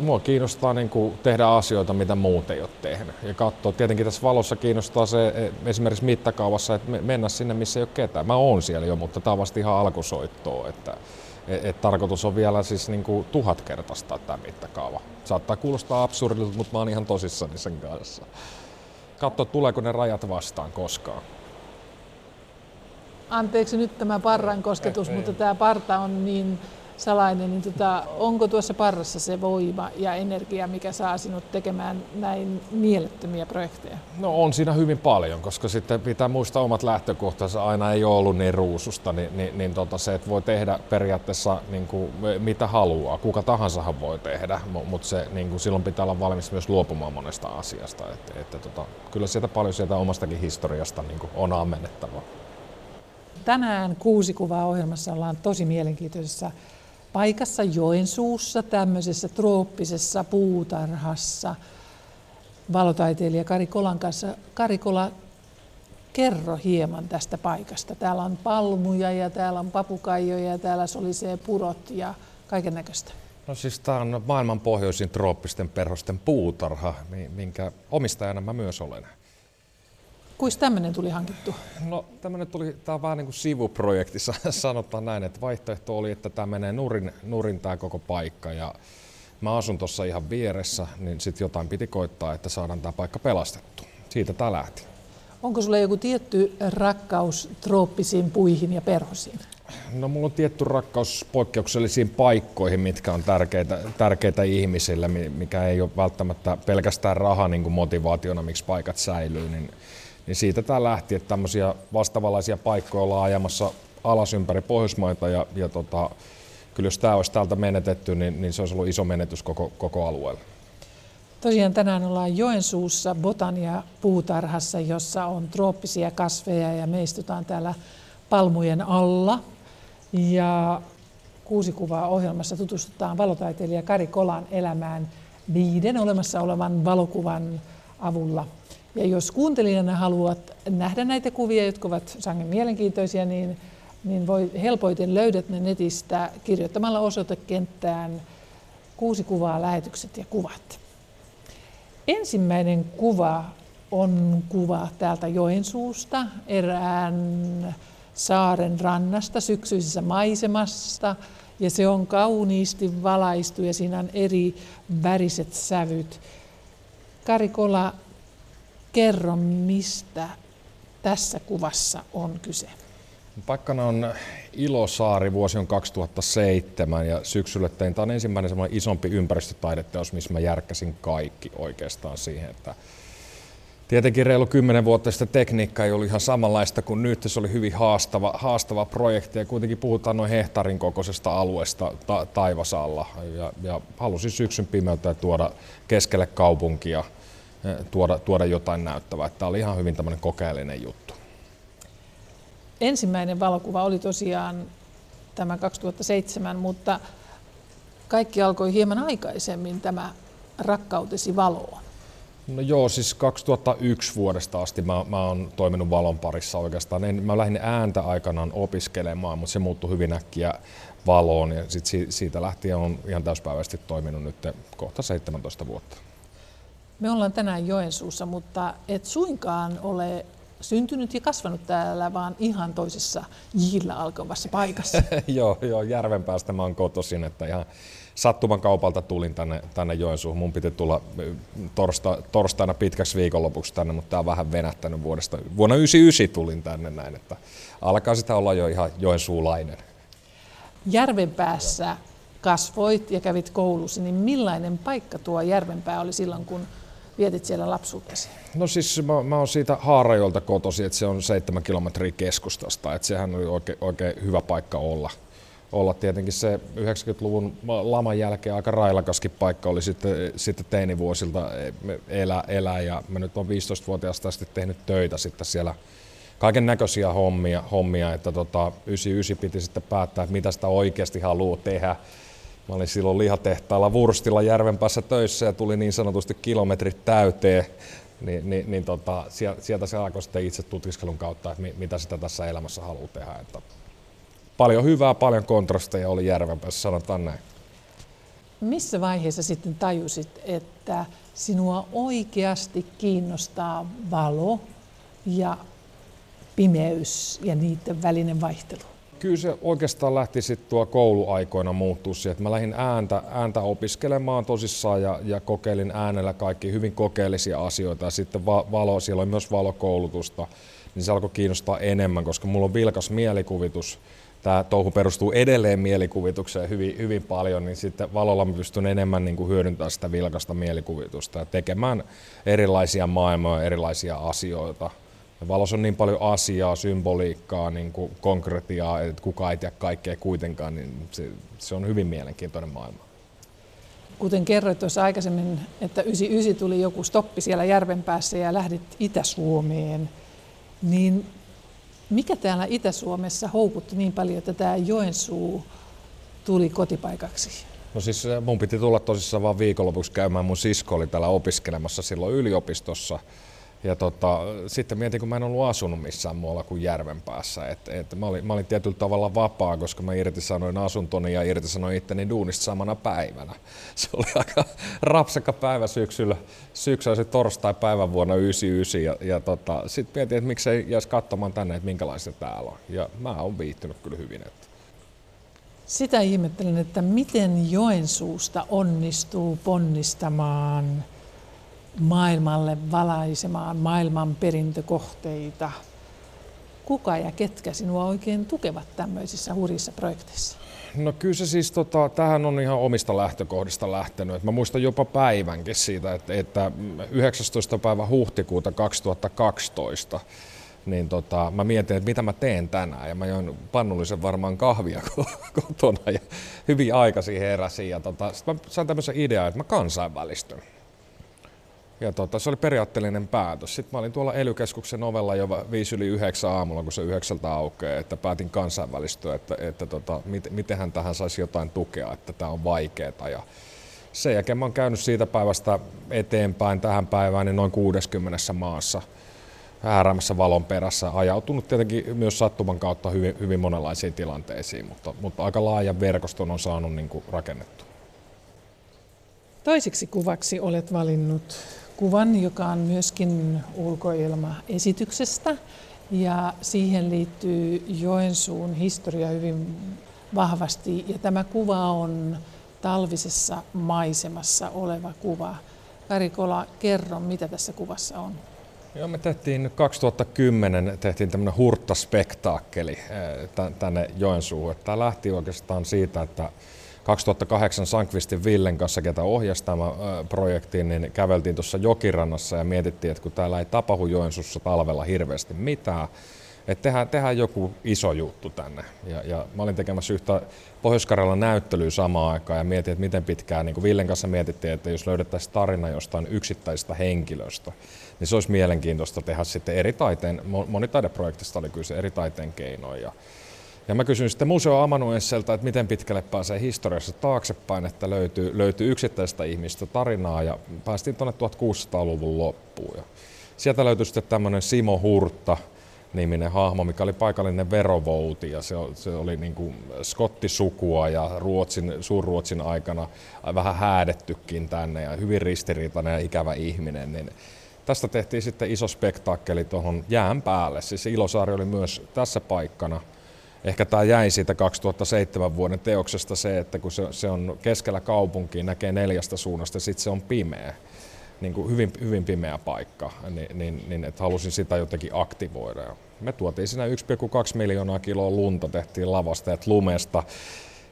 mua kiinnostaa niin kuin tehdä asioita, mitä muut ei ole tehnyt. Ja katsoa, tietenkin tässä valossa kiinnostaa se e, esimerkiksi mittakaavassa, että mennä sinne, missä ei ole ketään. Mä oon siellä jo, mutta tämä on vasta ihan alkusoittoa. Että, et, et tarkoitus on vielä siis niin kuin tuhat kertaista tämä mittakaava. Saattaa kuulostaa absurdilta, mutta mä oon ihan tosissani sen kanssa. Katso, tuleeko ne rajat vastaan koskaan. Anteeksi nyt tämä parran kosketus, mutta tämä parta on niin salainen, niin tota, onko tuossa parrassa se voima ja energia, mikä saa sinut tekemään näin mielettömiä projekteja? No on siinä hyvin paljon, koska sitten pitää muistaa omat lähtökohtansa, aina ei ole ollut niin ruususta, niin, niin, niin tota se, että voi tehdä periaatteessa niin kuin, mitä haluaa, kuka tahansa voi tehdä, mutta se, niin kuin, silloin pitää olla valmis myös luopumaan monesta asiasta, että, että tota, kyllä sieltä paljon sieltä omastakin historiasta niin kuin, on ammennettavaa. Tänään kuusi kuvaa ohjelmassa ollaan tosi mielenkiintoisessa paikassa Joensuussa, tämmöisessä trooppisessa puutarhassa valotaiteilija Kari Kolan kanssa. Kari Kola, kerro hieman tästä paikasta. Täällä on palmuja ja täällä on papukaijoja ja täällä solisee purot ja kaiken näköistä. No siis tämä on maailman pohjoisin trooppisten perhosten puutarha, minkä omistajana mä myös olen. Kuis tämmöinen tuli hankittu? No tämmöinen tuli, tämä on vähän niin kuin sivuprojekti, sanotaan näin, että vaihtoehto oli, että tämä menee nurin, nurin tämä koko paikka ja mä asun tuossa ihan vieressä, niin sitten jotain piti koittaa, että saadaan tämä paikka pelastettu. Siitä tämä lähti. Onko sulla joku tietty rakkaus trooppisiin puihin ja perhosiin? No mulla on tietty rakkaus poikkeuksellisiin paikkoihin, mitkä on tärkeitä, tärkeitä ihmisille, mikä ei ole välttämättä pelkästään raha niin kuin motivaationa, miksi paikat säilyy, niin niin siitä tämä lähti, että tämmöisiä vastaavanlaisia paikkoja ollaan ajamassa alas ympäri Pohjoismaita ja, ja tota, kyllä jos tämä olisi täältä menetetty, niin, niin se olisi ollut iso menetys koko, koko alueelle. Tosiaan tänään ollaan Joensuussa Botania puutarhassa, jossa on trooppisia kasveja ja me istutaan täällä palmujen alla. Ja kuusi kuvaa ohjelmassa tutustutaan valotaiteilija Kari Kolan elämään viiden olemassa olevan valokuvan avulla – ja jos kuuntelijana haluat nähdä näitä kuvia, jotka ovat sangen mielenkiintoisia, niin, niin voi helpoiten löydät ne netistä kirjoittamalla osoitekenttään kuusi kuvaa, lähetykset ja kuvat. Ensimmäinen kuva on kuva täältä Joensuusta, erään saaren rannasta, syksyisessä maisemasta, ja se on kauniisti valaistu ja siinä on eri väriset sävyt. Kari Kola, Kerro, mistä tässä kuvassa on kyse. Paikkana on Ilosaari, vuosi on 2007 ja syksyllä tein, tämä on ensimmäinen semmoinen isompi ympäristötaideteos, missä mä järkkäsin kaikki oikeastaan siihen, että Tietenkin reilu kymmenen vuotta sitten tekniikka ei ollut ihan samanlaista kuin nyt. Se oli hyvin haastava, haastava projekti ja kuitenkin puhutaan noin hehtaarin kokoisesta alueesta ta- taivasalla. Ja, ja halusin syksyn pimeyttä tuoda keskelle kaupunkia – tuoda, tuoda jotain näyttävää. Tämä oli ihan hyvin tämmöinen kokeellinen juttu. Ensimmäinen valokuva oli tosiaan tämä 2007, mutta kaikki alkoi hieman aikaisemmin tämä rakkautesi valoon. No joo, siis 2001 vuodesta asti mä, mä oon toiminut valon parissa oikeastaan. En, mä lähdin ääntä aikanaan opiskelemaan, mutta se muuttui hyvin äkkiä valoon ja sit siitä lähtien on ihan täyspäiväisesti toiminut nyt kohta 17 vuotta. Me ollaan tänään Joensuussa, mutta et suinkaan ole syntynyt ja kasvanut täällä, vaan ihan toisessa jillä alkavassa paikassa. joo, joo, Järvenpäästä mä oon kotoisin, että ihan sattuman kaupalta tulin tänne, tänne Joensuuhun. Mun piti tulla torsta, torstaina pitkäksi viikonlopuksi tänne, mutta tämä on vähän venähtänyt vuodesta. Vuonna 1999 tulin tänne näin, että alkaa sitä olla jo ihan joensuulainen. Järvenpäässä kasvoit ja kävit koulussa, niin millainen paikka tuo Järvenpää oli silloin, kun vietit siellä lapsuutesi? No siis mä, mä oon siitä Haarajolta kotosi, että se on seitsemän kilometriä keskustasta, että sehän oli oikein, oikein hyvä paikka olla. Olla tietenkin se 90-luvun laman jälkeen aika railakaskin paikka oli sitten, sitten teinivuosilta elää, elää ja mä nyt on 15-vuotiaasta asti tehnyt töitä sitten siellä kaiken näköisiä hommia, hommia että tota, 99 piti sitten päättää, että mitä sitä oikeasti haluaa tehdä Mä olin silloin lihatehtaalla Wurstilla Järvenpäässä töissä ja tuli niin sanotusti kilometrit täyteen. Niin, niin, niin tota, sieltä se alkoi sitten itse tutkiskelun kautta, että mitä sitä tässä elämässä haluaa tehdä. Että paljon hyvää, paljon kontrasteja oli Järvenpäässä, sanotaan näin. missä vaiheessa sitten tajusit, että sinua oikeasti kiinnostaa valo ja pimeys ja niiden välinen vaihtelu? Kyllä se oikeastaan lähti sitten tuo kouluaikoina muuttua siihen, että mä lähdin ääntä, ääntä opiskelemaan tosissaan ja, ja kokeilin äänellä kaikki hyvin kokeellisia asioita ja sitten va, valo, siellä oli myös valokoulutusta, niin se alkoi kiinnostaa enemmän, koska mulla on vilkas mielikuvitus tämä touhu perustuu edelleen mielikuvitukseen hyvin, hyvin paljon, niin sitten valolla mä pystyn enemmän niin kuin hyödyntämään sitä vilkasta mielikuvitusta ja tekemään erilaisia maailmoja, erilaisia asioita. Ja valossa on niin paljon asiaa, symboliikkaa, niin kuin konkretiaa, että kukaan ei tiedä kaikkea kuitenkaan, niin se, se on hyvin mielenkiintoinen maailma. Kuten kerroit tuossa aikaisemmin, että 99 tuli joku stoppi siellä järven päässä ja lähdit Itä-Suomeen, niin mikä täällä Itä-Suomessa houkutti niin paljon, että tämä Joensuu tuli kotipaikaksi? No siis eh, mun piti tulla tosissaan vaan viikonlopuksi käymään. Mun sisko oli täällä opiskelemassa silloin yliopistossa. Ja tota, sitten mietin, kun mä en ollut asunut missään muualla kuin järven päässä. Et, et mä, olin, mä olin tietyllä tavalla vapaa, koska mä irtisanoin asuntoni ja irtisanoin itteni duunista samana päivänä. Se oli aika rapsakka päivä syksyllä. Syksyllä se torstai päivän vuonna 99 ja, ja tota, sitten mietin, että miksei jäisi katsomaan tänne, että minkälaista täällä on. Ja mä oon viihtynyt kyllä hyvin. Että. Sitä ihmettelen, että miten Joensuusta onnistuu ponnistamaan maailmalle valaisemaan maailman perintökohteita. Kuka ja ketkä sinua oikein tukevat tämmöisissä hurjissa projekteissa? No kyllä se siis, tota, tähän on ihan omista lähtökohdista lähtenyt. Et mä muistan jopa päivänkin siitä, että, että 19. päivä huhtikuuta 2012 niin tota, mä mietin, että mitä mä teen tänään. Ja mä join pannullisen varmaan kahvia kotona ja hyvin aikaisin heräsin. Ja tota, sitten mä sain tämmöisen idean, että mä kansainvälistyn. Ja tota, se oli periaatteellinen päätös. Sitten mä olin tuolla ely ovella jo 5 yli 9 aamulla, kun se yhdeksältä aukeaa, että päätin kansainvälistyä, että, että tota, mit, mitenhän tähän saisi jotain tukea, että tämä on vaikeaa. Ja sen jälkeen mä oon käynyt siitä päivästä eteenpäin tähän päivään niin noin 60 maassa hääräämässä valon perässä, ajautunut tietenkin myös sattuman kautta hyvin, hyvin monenlaisiin tilanteisiin, mutta, mutta aika laajan verkoston on saanut niin kuin rakennettu. Toiseksi kuvaksi olet valinnut kuvan, joka on myöskin ulkoilmaesityksestä. Ja siihen liittyy Joensuun historia hyvin vahvasti. Ja tämä kuva on talvisessa maisemassa oleva kuva. Karikola, kerro, mitä tässä kuvassa on. Joo, me tehtiin 2010 tehtiin tämmöinen hurtta-spektaakkeli tänne Joensuuhun. Tämä lähti oikeastaan siitä, että 2008 Sankvistin Villen kanssa, ketä ohjasi tämä projekti, niin käveltiin tuossa jokirannassa ja mietittiin, että kun täällä ei tapahdu Joensuussa talvella hirveästi mitään, että tehdään, tehdään joku iso juttu tänne. Ja, ja mä olin tekemässä yhtä pohjois näyttelyä samaan aikaan ja mietin, että miten pitkään, niin kuin Villen kanssa mietittiin, että jos löydettäisiin tarina jostain yksittäisestä henkilöstä, niin se olisi mielenkiintoista tehdä sitten eri taiteen, monitaideprojektista oli kyllä se eri taiteen keinoin. Ja mä kysyin sitten Museo Amanuenselta, että miten pitkälle pääsee historiassa taaksepäin, että löytyy, löytyy yksittäistä ihmistä tarinaa ja päästiin tuonne 1600-luvun loppuun. Ja sieltä löytyi sitten tämmöinen Simo Hurtta, niminen hahmo, mikä oli paikallinen verovouti ja se, se oli niin kuin skottisukua ja Ruotsin, Suurruotsin aikana vähän häädettykin tänne ja hyvin ristiriitainen ja ikävä ihminen. Niin tästä tehtiin sitten iso spektaakkeli tuohon jään päälle. Siis Ilosaari oli myös tässä paikkana – ehkä tämä jäi siitä 2007 vuoden teoksesta se, että kun se, se on keskellä kaupunkia, näkee neljästä suunnasta sitten se on pimeä, niin kuin hyvin, hyvin pimeä paikka, niin, niin, niin että halusin sitä jotenkin aktivoida. Me tuotiin siinä 1,2 miljoonaa kiloa lunta, tehtiin lavasta lumesta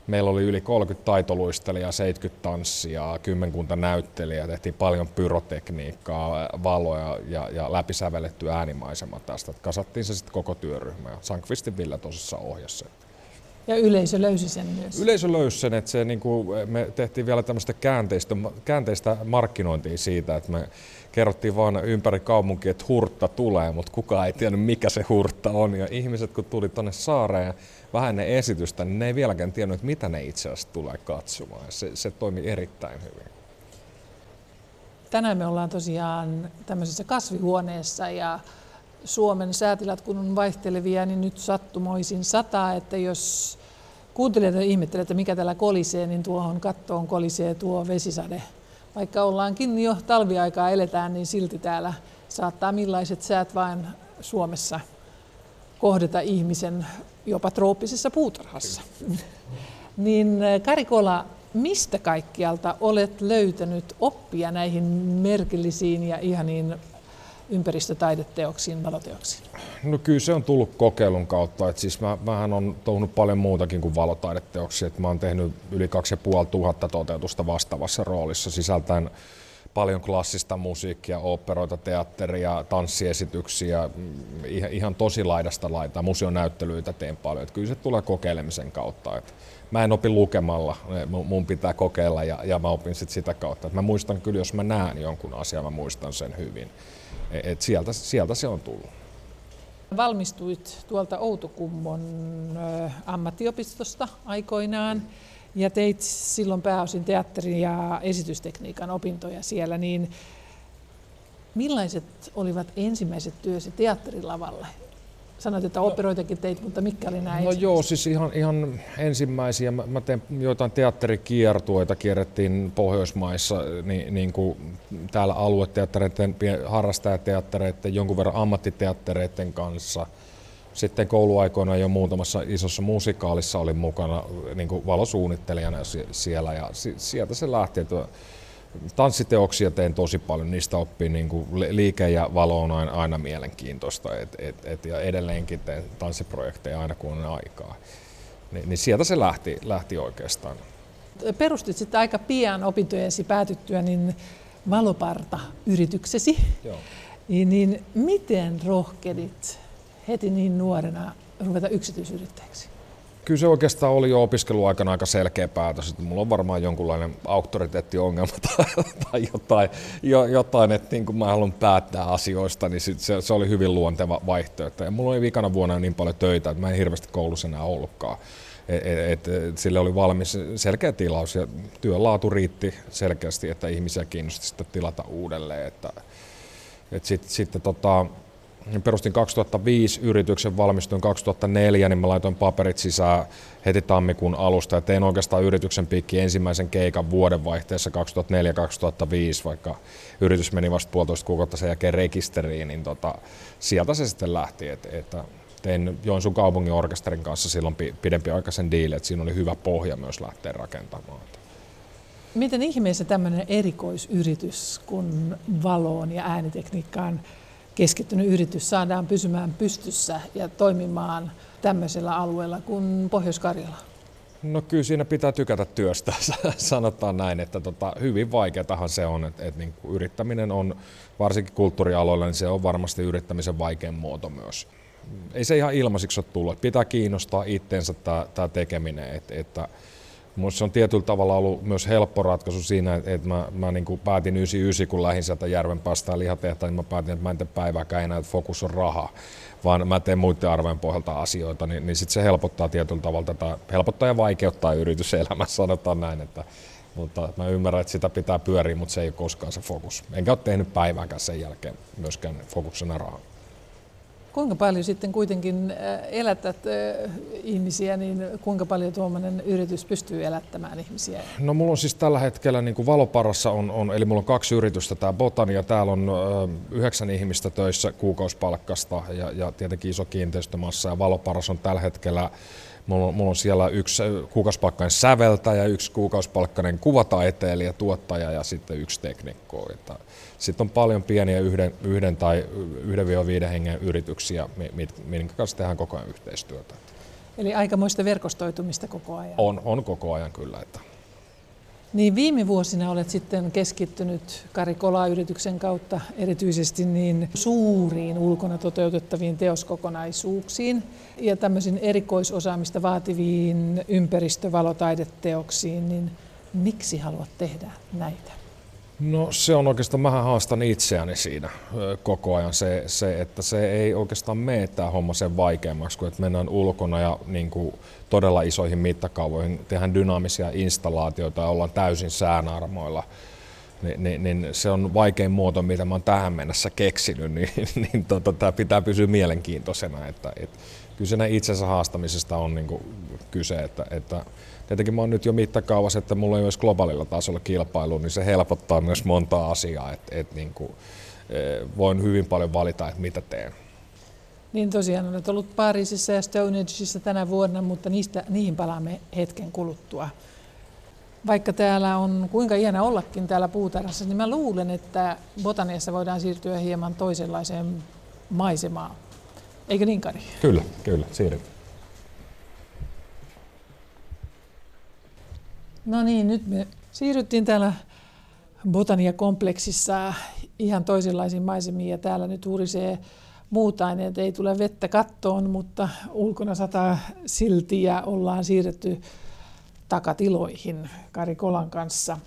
Meillä oli yli 30 taitoluistelijaa, 70 tanssia, kymmenkunta näyttelijää, tehtiin paljon pyrotekniikkaa, valoja ja, ja läpisävelletty äänimaisema tästä. Kasattiin se sitten koko työryhmä ja Sankvistin Ville tosissaan ohjasi sen. Ja yleisö löysi sen myös. Yleisö löysi sen, että se, niin kuin, me tehtiin vielä tämmöistä käänteistä, käänteistä markkinointia siitä, että me kerrottiin vaan ympäri kaupunkia, että hurtta tulee, mutta kukaan ei tiennyt mikä se hurtta on. Ja ihmiset kun tuli tuonne saareen vähän ne esitystä, niin ne ei vieläkään tiennyt, että mitä ne itse asiassa tulee katsomaan. Se, se toimi erittäin hyvin. Tänään me ollaan tosiaan tämmöisessä kasvihuoneessa ja Suomen säätilat kun on vaihtelevia, niin nyt sattumoisin sataa, että jos kuuntelijat ihmettelevät, että mikä täällä kolisee, niin tuohon kattoon kolisee tuo vesisade. Vaikka ollaankin jo talviaikaa eletään, niin silti täällä saattaa millaiset säät vain Suomessa kohdata ihmisen jopa trooppisessa puutarhassa. niin Karikola, mistä kaikkialta olet löytänyt oppia näihin merkillisiin ja ihaniin ympäristötaideteoksiin, valoteoksiin? No kyllä se on tullut kokeilun kautta. Et siis mä, mähän on touhunut paljon muutakin kuin valotaideteoksia. Et mä oon tehnyt yli 2500 toteutusta vastaavassa roolissa sisältäen paljon klassista musiikkia, operoita, teatteria, tanssiesityksiä, mm, ihan, tosi laidasta laitaa, museonäyttelyitä teen paljon. Et kyllä se tulee kokeilemisen kautta. Et mä en opi lukemalla, mun pitää kokeilla ja, ja mä opin sit sitä kautta. Et mä muistan kyllä, jos mä näen jonkun asian, mä muistan sen hyvin. Et sieltä, sieltä se on tullut. Valmistuit tuolta Outokummon ammattiopistosta aikoinaan ja teit silloin pääosin teatterin ja esitystekniikan opintoja siellä, niin millaiset olivat ensimmäiset työsi teatterilavalle? Sanoit, että operoitakin teit, mutta mitkä oli nämä No joo, siis ihan, ihan ensimmäisiä. Mä, mä tein joitain teatterikiertueita, kierrettiin Pohjoismaissa, niin, niin kuin täällä alueteattereiden, harrastajateattereiden, jonkun verran ammattiteattereiden kanssa. Sitten kouluaikoina jo muutamassa isossa musikaalissa olin mukana niin kuin valosuunnittelijana siellä ja sieltä se lähti, että tanssiteoksia teen tosi paljon, niistä oppii niin kuin liike ja valo on aina, aina mielenkiintoista et, et, et, ja edelleenkin teen tanssiprojekteja aina kun on aikaa. Ni, niin sieltä se lähti, lähti oikeastaan. Perustit sitten aika pian opintojensi päätyttyä niin Valoparta-yrityksesi. Joo. Niin, niin miten rohkenit heti niin nuorena ruveta yksityisyrittäjäksi? Kyllä se oikeastaan oli jo opiskeluaikana aika selkeä päätös, että mulla on varmaan jonkunlainen auktoriteettiongelma tai, tai jotain, jo, jotain, että niin kun mä haluan päättää asioista, niin sit se, se oli hyvin luonteva vaihtoehto. Ja mulla oli vikana vuonna niin paljon töitä, että mä en hirveästi koulussa enää ollutkaan. Et, et, et, sille oli valmis selkeä tilaus ja työn laatu riitti selkeästi, että ihmisiä kiinnosti sitä tilata uudelleen. Että, et sit, sitten tota, perustin 2005 yrityksen, valmistuin 2004, niin mä laitoin paperit sisään heti tammikuun alusta ja tein oikeastaan yrityksen piikki ensimmäisen keikan vuodenvaihteessa 2004-2005, vaikka yritys meni vasta puolitoista kuukautta sen jälkeen rekisteriin, niin tota, sieltä se sitten lähti, että, että tein Joensuun kaupungin orkesterin kanssa silloin pidempiaikaisen diilin, että siinä oli hyvä pohja myös lähteä rakentamaan. Miten ihmeessä tämmöinen erikoisyritys, kun valoon ja äänitekniikkaan keskittynyt yritys saadaan pysymään pystyssä ja toimimaan tämmöisellä alueella kuin Pohjois-Karjala? No kyllä siinä pitää tykätä työstä, sanotaan näin, että tota, hyvin vaikeatahan se on, että, että niin kuin yrittäminen on, varsinkin kulttuurialoilla, niin se on varmasti yrittämisen vaikein muoto myös. Ei se ihan ilmaisiksi ole tullut, pitää kiinnostaa itteensä tämä tekeminen, että, että Minusta se on tietyllä tavalla ollut myös helppo ratkaisu siinä, että mä, mä niin kuin päätin 99, kun lähdin sieltä Järvenpäästä ja lihatehtaan, niin mä päätin, että mä en tee päivääkään enää, että fokus on raha, vaan mä teen muiden arvojen pohjalta asioita, niin, niin sitten se helpottaa tietyllä tavalla tätä, helpottaa ja vaikeuttaa yrityselämässä, sanotaan näin, että mutta mä ymmärrän, että sitä pitää pyöriä, mutta se ei ole koskaan se fokus. Enkä ole tehnyt päivääkään sen jälkeen myöskään fokuksena rahaa. Kuinka paljon sitten kuitenkin äh, elätät äh, ihmisiä, niin kuinka paljon tuommoinen yritys pystyy elättämään ihmisiä? No mulla on siis tällä hetkellä niin kuin Valoparassa on, on, eli mulla on kaksi yritystä, tämä Botania, täällä on ö, yhdeksän ihmistä töissä kuukausipalkkasta ja, ja tietenkin iso kiinteistömassa ja Valoparas on tällä hetkellä Mulla on, mulla on siellä yksi kuukausipalkkainen säveltäjä, yksi kuukausipalkkainen kuvataiteilija, tuottaja ja sitten yksi teknikko. Sitten on paljon pieniä yhden, yhden tai yhden viiden hengen yrityksiä, minkä kanssa tehdään koko ajan yhteistyötä. Eli aikamoista verkostoitumista koko ajan? On, on koko ajan kyllä. Että. Niin viime vuosina olet sitten keskittynyt Kari Kola-yrityksen kautta erityisesti niin suuriin ulkona toteutettaviin teoskokonaisuuksiin ja tämmöisiin erikoisosaamista vaativiin ympäristövalotaidetteoksiin, niin miksi haluat tehdä näitä? No se on oikeastaan, mä haastan itseäni siinä koko ajan se, se, että se ei oikeastaan mene tämä homma sen vaikeammaksi, kun että mennään ulkona ja niin kuin todella isoihin mittakaavoihin, tehdään dynaamisia installaatioita ja ollaan täysin säänarmoilla. niin, niin, niin se on vaikein muoto, mitä mä oon tähän mennessä keksinyt, niin, niin tota, tämä pitää pysyä mielenkiintoisena. Että, et, kyllä siinä itsensä haastamisesta on niin kuin kyse, että, että tietenkin mä oon nyt jo mittakaavassa, että mulla ei olisi globaalilla tasolla kilpailu, niin se helpottaa myös monta asiaa, että, että niin kuin, eh, voin hyvin paljon valita, että mitä teen. Niin tosiaan olet ollut Pariisissa ja Stonehengeissa tänä vuonna, mutta niistä, niihin palaamme hetken kuluttua. Vaikka täällä on kuinka iänä ollakin täällä puutarhassa, niin mä luulen, että botaniassa voidaan siirtyä hieman toisenlaiseen maisemaan. Eikö niin, Kari? Kyllä, kyllä, siirrytään. No niin, nyt me siirryttiin täällä botaniakompleksissa ihan toisenlaisiin maisemiin ja täällä nyt hurisee muut aineet. Ei tule vettä kattoon, mutta ulkona sataa silti ja ollaan siirretty takatiloihin Karikolan kanssa.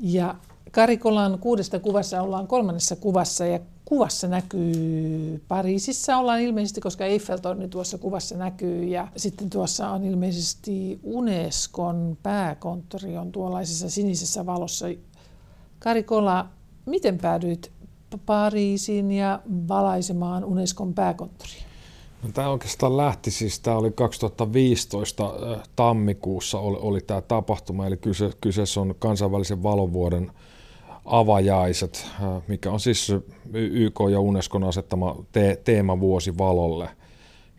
Ja Karikolan kuudesta kuvassa ollaan kolmannessa kuvassa ja kuvassa näkyy Pariisissa ollaan ilmeisesti, koska Eiffeltorni tuossa kuvassa näkyy ja sitten tuossa on ilmeisesti Unescon pääkonttori on tuollaisessa sinisessä valossa. Karikola, miten päädyit Pariisiin ja valaisemaan Unescon pääkonttoriin? No, tämä oikeastaan lähti siis, tämä oli 2015 äh, tammikuussa oli, oli tämä tapahtuma, eli kyse, kyseessä on kansainvälisen valovuoden avajaiset, äh, mikä on siis YK ja Unescon asettama te- teemavuosi valolle.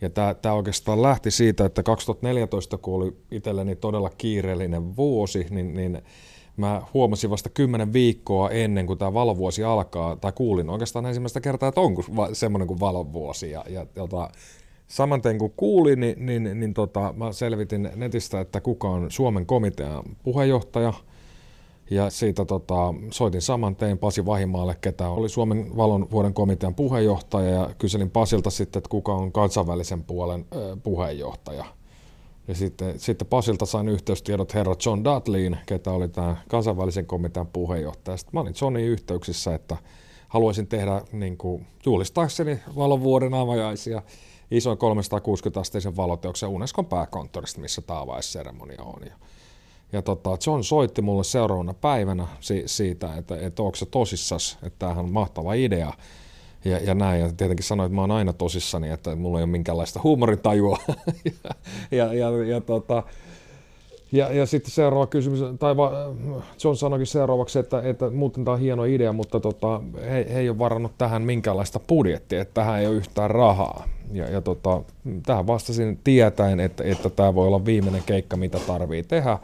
Ja tämä, tämä oikeastaan lähti siitä, että 2014, kun oli itselleni todella kiireellinen vuosi, niin, niin mä huomasin vasta kymmenen viikkoa ennen kuin tämä valovuosi alkaa, tai kuulin oikeastaan ensimmäistä kertaa, että onko semmoinen kuin valovuosi. Ja, ja tota, samanten kun kuulin, niin, niin, niin tota, mä selvitin netistä, että kuka on Suomen komitean puheenjohtaja, ja siitä tota, soitin saman tein Pasi Vahimaalle, ketä oli Suomen valon vuoden komitean puheenjohtaja, ja kyselin Pasilta sitten, että kuka on kansainvälisen puolen ö, puheenjohtaja – ja sitten, sitten Pasilta sain yhteystiedot herra John Dudleyin, ketä oli tämä kansainvälisen komitean puheenjohtaja. Sitten mä olin Johnin yhteyksissä, että haluaisin tehdä niin kuin, juhlistaakseni valovuoden avajaisia isoin 360-asteisen valoteoksen Unescon pääkonttorista, missä tämä avaisseremonia on. Ja, ja tota, John soitti mulle seuraavana päivänä si- siitä, että, että onko se tosissas, että tämähän on mahtava idea ja, ja näin. Ja tietenkin sanoin, että mä oon aina tosissani, että mulla ei ole minkäänlaista huumorintajua. ja, ja, ja, ja, tota, ja, ja sitten seuraava kysymys, tai John sanoikin seuraavaksi, että, että muuten tämä on hieno idea, mutta tota, he, he ei ole varannut tähän minkäänlaista budjettia, että tähän ei ole yhtään rahaa. Ja, ja tota, tähän vastasin tietäen, että, että tämä voi olla viimeinen keikka, mitä tarvii tehdä.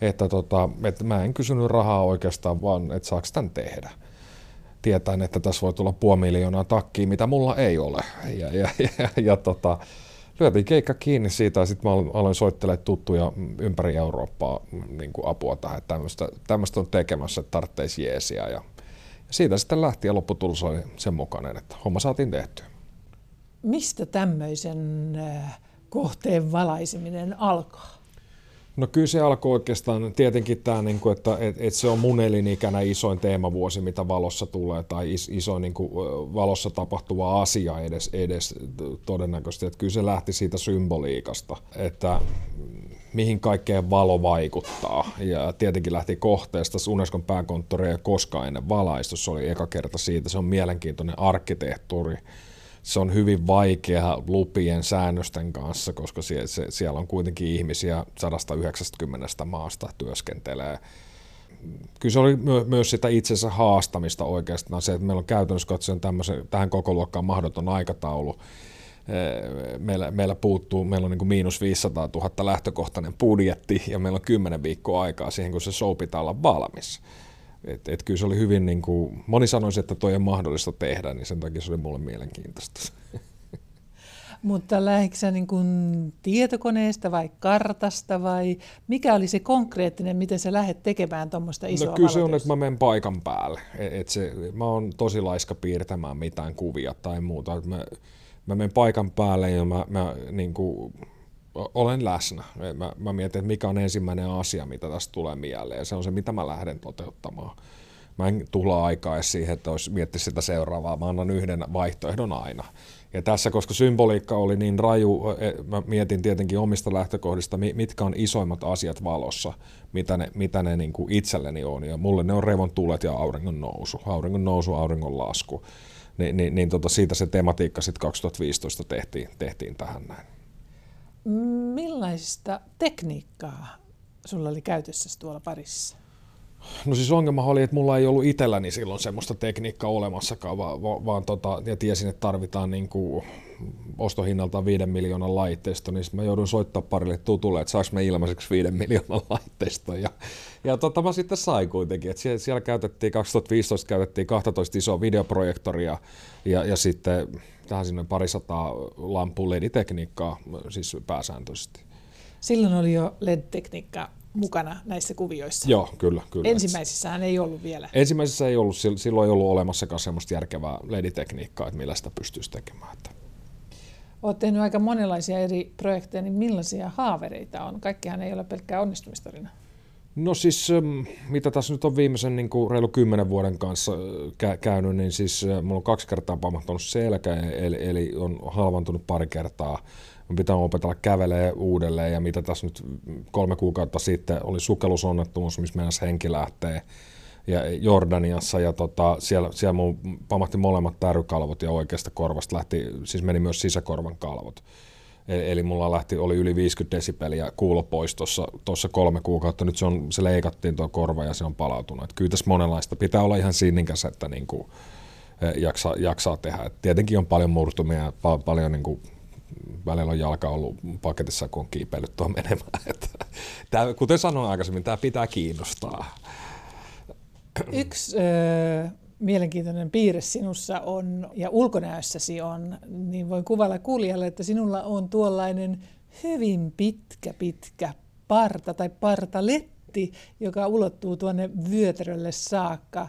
Että, tota, että mä en kysynyt rahaa oikeastaan, vaan että saako tämän tehdä tietäen, että tässä voi tulla puoli miljoonaa takkiin, mitä mulla ei ole. Ja, ja, ja, ja tota, lyötiin keikka kiinni siitä ja sitten mä aloin soittelemaan tuttuja ympäri Eurooppaa niin kuin apua tähän, että tämmöistä, tämmöistä on tekemässä, että tarvitsisi jeesiä. Ja, ja siitä sitten lähti ja lopputulos oli sen mukainen, että homma saatiin tehtyä. Mistä tämmöisen äh, kohteen valaiseminen alkaa? No kyllä se alkoi oikeastaan tietenkin tämä, niin kuin, että et, et se on mun elinikänä isoin teemavuosi, mitä valossa tulee, tai is, isoin niin kuin, valossa tapahtuva asia edes, edes todennäköisesti. Että kyllä se lähti siitä symboliikasta, että mihin kaikkeen valo vaikuttaa. Ja tietenkin lähti kohteesta. Unescon pääkonttori ei koskaan ennen valaistus, se oli eka kerta siitä. Se on mielenkiintoinen arkkitehtuuri se on hyvin vaikea lupien säännösten kanssa, koska sie, se, siellä on kuitenkin ihmisiä 190 maasta työskentelee. Kyllä se oli my, myös sitä itsensä haastamista oikeastaan se, että meillä on käytännössä katsoen tähän koko luokkaan mahdoton aikataulu. Meillä, meillä puuttuu, meillä on niin kuin miinus 500 000 lähtökohtainen budjetti ja meillä on 10 viikkoa aikaa siihen, kun se show pitää olla valmis. Et, et kyllä se oli hyvin, niin kuin, moni sanoisi, että toi on mahdollista tehdä, niin sen takia se oli mulle mielenkiintoista. Mutta lähdikö niin kuin tietokoneesta vai kartasta vai mikä oli se konkreettinen, miten sä lähdet tekemään tuommoista no isoa No kyllä se on, että mä menen paikan päälle. Et, et se, mä oon tosi laiska piirtämään mitään kuvia tai muuta. Mä, mä menen paikan päälle ja mä, mä niin kuin, olen läsnä. Mä, mä mietin, että mikä on ensimmäinen asia, mitä tästä tulee mieleen. Se on se, mitä mä lähden toteuttamaan. mä en tuhlaa aikaa edes siihen, että olisi miettisi sitä seuraavaa, mä annan yhden vaihtoehdon aina. Ja tässä, koska symboliikka oli niin raju, e, mä mietin tietenkin omista lähtökohdista, mitkä on isoimmat asiat valossa, mitä ne, mitä ne niin kuin itselleni on. Ja mulle ne on revon tulet ja auringon nousu, auringon nousu, auringon lasku. Ni, niin, niin tota, siitä se tematiikka sitten 2015 tehtiin, tehtiin tähän näin. Millaista tekniikkaa sulla oli käytössä tuolla parissa? No siis ongelma oli, että mulla ei ollut itselläni silloin semmoista tekniikkaa olemassakaan, vaan, vaan tota, ja tiesin, että tarvitaan niin kuin ostohinnalta 5 miljoonan laitteisto, niin mä joudun soittaa parille tutulle, että saaks me ilmaiseksi 5 miljoonan laitteisto. Ja, ja tota, mä sitten sain kuitenkin, että siellä, siellä käytettiin, 2015 käytettiin 12 isoa videoprojektoria ja, ja sitten tähän sinne parisataa lampu LED-tekniikkaa siis pääsääntöisesti. Silloin oli jo LED-tekniikka mukana näissä kuvioissa. Joo, kyllä. kyllä. Ensimmäisissähän ei ollut vielä. Ensimmäisessä ei ollut, silloin ei ollut olemassakaan semmoista järkevää LED-tekniikkaa, että millä sitä pystyisi tekemään. Olet tehnyt aika monenlaisia eri projekteja, niin millaisia haavereita on? Kaikkihan ei ole pelkkää onnistumistarina. No siis, ähm, mitä tässä nyt on viimeisen niin kuin reilu kymmenen vuoden kanssa äh, käynyt, niin siis äh, mulla on kaksi kertaa pamahtanut selkä, eli, eli on halvantunut pari kertaa Mun pitää opetella kävelee uudelleen ja mitä tässä nyt kolme kuukautta sitten oli sukellusonnettomuus, missä meidän henki lähtee ja Jordaniassa ja tota, siellä, siellä mun pamahti molemmat tärykalvot ja oikeasta korvasta lähti, siis meni myös sisäkorvan kalvot. Eli, eli mulla lähti, oli yli 50 desibeliä kuulo pois tuossa kolme kuukautta. Nyt se, on, se leikattiin tuo korva ja se on palautunut. Et kyllä tässä monenlaista. Pitää olla ihan sinninkäs, että niin kuin, e, jaksaa, jaksaa tehdä. Et tietenkin on paljon murtumia ja pa- paljon niin kuin, välillä on jalka ollut paketissa, kun on kiipeillyt tuon menemään. Että, tämä, kuten sanoin aikaisemmin, tämä pitää kiinnostaa. Yksi ö, mielenkiintoinen piirre sinussa on, ja ulkonäössäsi on, niin voin kuvailla kuulijalle, että sinulla on tuollainen hyvin pitkä, pitkä parta tai partaletti, joka ulottuu tuonne vyötärölle saakka.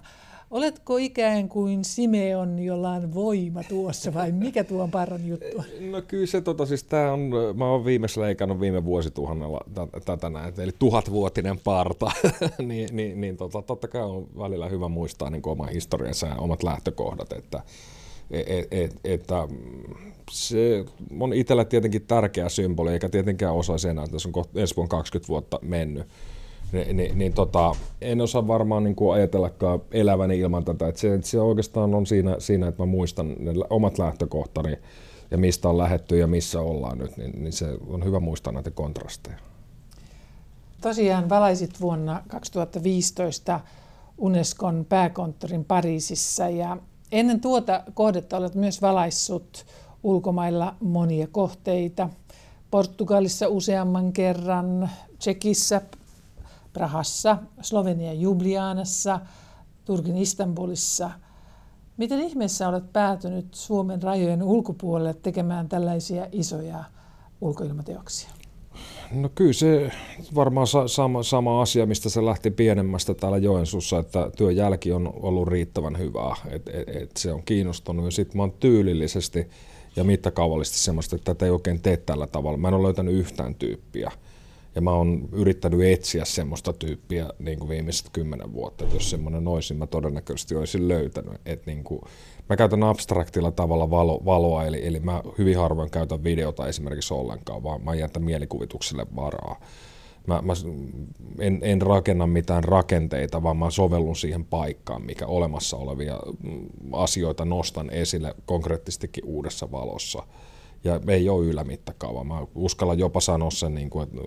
Oletko ikään kuin Simeon, jolla on voima tuossa vai mikä tuo on parran juttu? No kyllä se tota, siis tää on, mä oon viimeisessä leikannut viime vuosituhannella tätä näin, eli tuhatvuotinen parta, niin, niin, niin tota, totta kai on välillä hyvä muistaa niin oma historiansa ja omat lähtökohdat, että et, et, et, että se on itsellä tietenkin tärkeä symboli, eikä tietenkään osaisi enää, että se on ensi vuonna 20 vuotta mennyt niin, niin, niin tota, en osaa varmaan niin kuin ajatellakaan eläväni ilman tätä. Et se, se oikeastaan on siinä, siinä, että mä muistan ne omat lähtökohtani ja mistä on lähetty ja missä ollaan nyt, niin, niin se on hyvä muistaa näitä kontrasteja. Tosiaan valaisit vuonna 2015 Unescon pääkonttorin Pariisissa ja ennen tuota kohdetta olet myös valaissut ulkomailla monia kohteita. Portugalissa useamman kerran, Tsekissä Prahassa, Slovenian Jublianassa, Turkin Istanbulissa. Miten ihmeessä olet päätynyt Suomen rajojen ulkopuolelle tekemään tällaisia isoja ulkoilmateoksia? No kyllä se varmaan sama, sama asia, mistä se lähti pienemmästä täällä Joensuussa, että työn jälki on ollut riittävän hyvää, että et, et se on kiinnostunut ja sitten mä oon tyylillisesti ja mittakaavallisesti semmoista, että tätä ei oikein tee tällä tavalla. Mä en ole löytänyt yhtään tyyppiä, ja mä oon yrittänyt etsiä semmoista tyyppiä niin kuin viimeiset kymmenen vuotta, että jos semmoinen olisi, niin mä todennäköisesti olisin löytänyt. Et niin kuin, mä käytän abstraktilla tavalla valo, valoa, eli, eli mä hyvin harvoin käytän videota esimerkiksi ollenkaan, vaan mä jätän mielikuvitukselle varaa. Mä, mä en, en rakenna mitään rakenteita, vaan mä sovellun siihen paikkaan, mikä olemassa olevia mm, asioita nostan esille konkreettistikin uudessa valossa – ja ei ole ylämittakaava. Mä uskallan jopa sanoa sen, niin kuin, että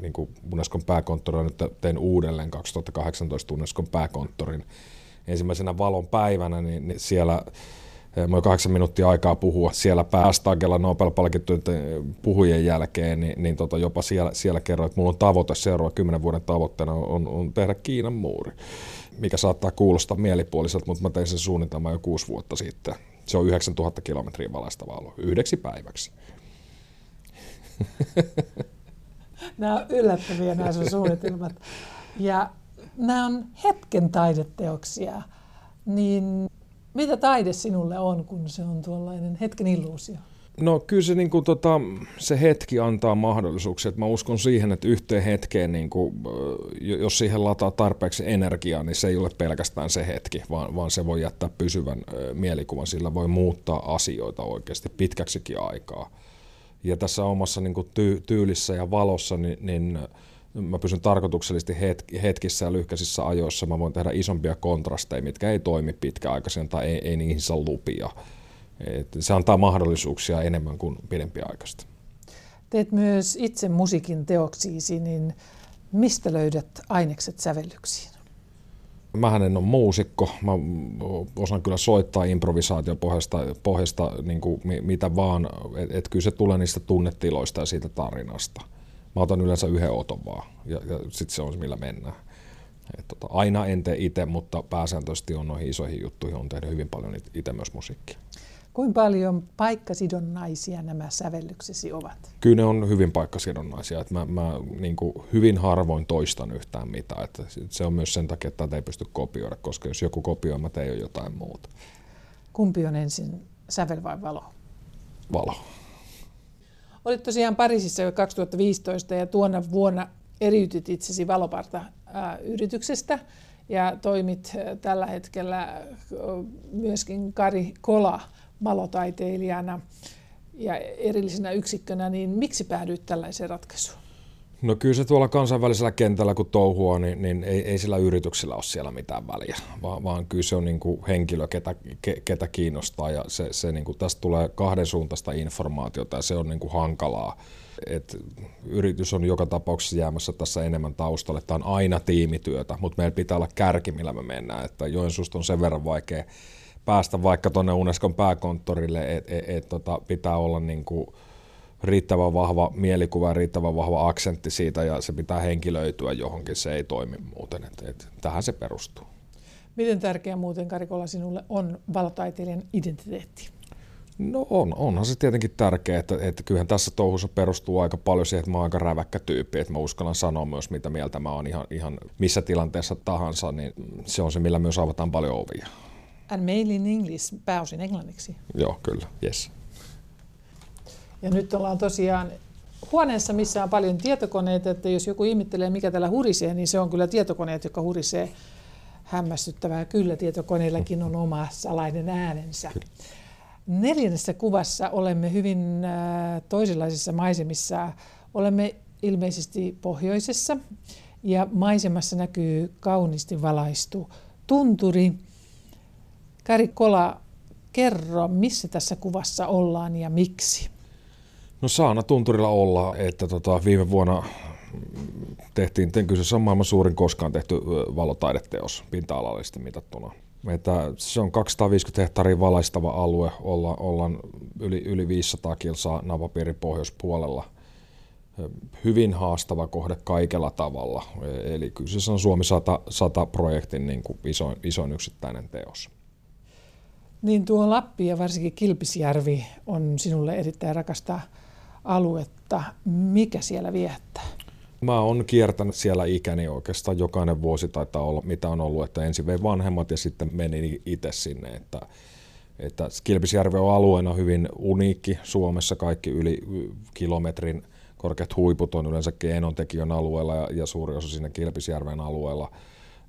niin kuin Unescon pääkonttori nyt tein uudelleen 2018 Unescon pääkonttorin ensimmäisenä valon päivänä, niin, niin siellä eh, Mä kahdeksan minuuttia aikaa puhua siellä päästagella Nobel-palkittujen puhujien jälkeen, niin, niin tota jopa siellä, siellä kerroin, että mulla on tavoite, seuraava kymmenen vuoden tavoitteena on, on tehdä Kiinan muuri, mikä saattaa kuulostaa mielipuoliselta, mutta mä tein sen suunnitelman jo kuusi vuotta sitten. Se on 9000 kilometriä valaista valoa yhdeksi päiväksi. Nämä on yllättäviä nämä sun suunnitelmat. Ja nämä on hetken taideteoksia. Niin mitä taide sinulle on, kun se on tuollainen hetken illuusio? No kyllä se, niin kuin, tota, se hetki antaa mahdollisuuksia. Että mä uskon siihen, että yhteen hetkeen, niin kuin, jos siihen lataa tarpeeksi energiaa, niin se ei ole pelkästään se hetki, vaan, vaan se voi jättää pysyvän mielikuvan. Sillä voi muuttaa asioita oikeasti pitkäksikin aikaa. Ja tässä omassa niin kuin, ty- tyylissä ja valossa, niin, niin mä pysyn tarkoituksellisesti hetkissä ja lyhkäisissä ajoissa. Mä voin tehdä isompia kontrasteja, mitkä ei toimi pitkäaikaisen tai ei, ei niihin saa lupia. Et se antaa mahdollisuuksia enemmän kuin pidempiaikaista. Teet myös itse musiikin teoksiisi, niin mistä löydät ainekset sävellyksiin? Mähän en ole muusikko. Mä osaan kyllä soittaa improvisaatiopohjasta pohjasta, niin kuin mitä vaan. Että et kyllä se tulee niistä tunnetiloista ja siitä tarinasta. Mä otan yleensä yhden oton vaan ja, ja sitten se on se, millä mennään. Et tota, aina en tee itse, mutta pääsääntöisesti on noihin isoihin juttuihin on tehnyt hyvin paljon itse myös musiikkia. Kuinka paljon paikkasidonnaisia nämä sävellyksesi ovat? Kyllä ne on hyvin paikkasidonnaisia. Että mä mä niin kuin hyvin harvoin toistan yhtään mitään. Että se on myös sen takia, että tätä ei pysty kopioida, koska jos joku kopioi, mä teen jo jotain muuta. Kumpi on ensin, sävel vai valo? Valo. Olit tosiaan Pariisissa jo 2015 ja tuona vuonna eriytyt itsesi Valoparta-yrityksestä ja toimit tällä hetkellä myöskin Kari Kola valotaiteilijana ja erillisenä yksikkönä, niin miksi päädyit tällaiseen ratkaisuun? No kyllä se tuolla kansainvälisellä kentällä kun touhua, niin, niin ei, ei sillä yrityksellä ole siellä mitään väliä, vaan, vaan kyllä se on niin kuin henkilö, ketä, ke, ketä kiinnostaa ja se, se niin kuin, tästä tulee kahden suuntaista informaatiota ja se on niin kuin hankalaa. Et yritys on joka tapauksessa jäämässä tässä enemmän taustalle. Tämä on aina tiimityötä, mutta meillä pitää olla kärki, millä me mennään. Että Joensuusta on sen verran vaikea päästä vaikka tuonne Unescon pääkonttorille, että et, et, tota, pitää olla niin kuin riittävän vahva mielikuva ja riittävän vahva aksentti siitä ja se pitää henkilöityä johonkin, se ei toimi muuten. Et, et, tähän se perustuu. Miten tärkeä muuten Karikolla sinulle on valotaiteilijan identiteetti? No on, onhan se tietenkin tärkeää, että, että kyllähän tässä touhussa perustuu aika paljon siihen, että mä oon aika räväkkä tyyppi, että mä uskallan sanoa myös, mitä mieltä mä oon ihan, ihan missä tilanteessa tahansa, niin se on se, millä myös avataan paljon ovia. And mainly in English, pääosin englanniksi. Joo, kyllä, yes. Ja nyt ollaan tosiaan huoneessa, missä on paljon tietokoneita, että jos joku ihmettelee, mikä täällä hurisee, niin se on kyllä tietokoneet, jotka hurisee hämmästyttävää. Kyllä tietokoneillakin on oma salainen äänensä. Neljännessä kuvassa olemme hyvin äh, toisenlaisissa maisemissa. Olemme ilmeisesti pohjoisessa ja maisemassa näkyy kauniisti valaistu tunturi. Kari Kola, kerro, missä tässä kuvassa ollaan ja miksi? No saana tunturilla olla, että tota, viime vuonna tehtiin, kyseessä on maailman suurin koskaan tehty valotaideteos pinta-alallisesti mitattuna. Että se on 250 hehtaaria valaistava alue, olla, ollaan yli, yli 500 kilsaa napapiirin pohjoispuolella. Hyvin haastava kohde kaikella tavalla. Eli kyseessä on Suomi 100, 100 projektin niin kuin isoin, isoin yksittäinen teos. Niin tuo Lappi ja varsinkin Kilpisjärvi on sinulle erittäin rakasta aluetta. Mikä siellä viettää? Mä oon kiertänyt siellä ikäni oikeastaan jokainen vuosi taitaa olla, mitä on ollut, että ensin vei vanhemmat ja sitten meni itse sinne, että, että Kilpisjärvi on alueena hyvin uniikki Suomessa, kaikki yli kilometrin korkeat huiput on yleensä Enontekijön alueella ja, ja suuri osa sinne Kilpisjärven alueella.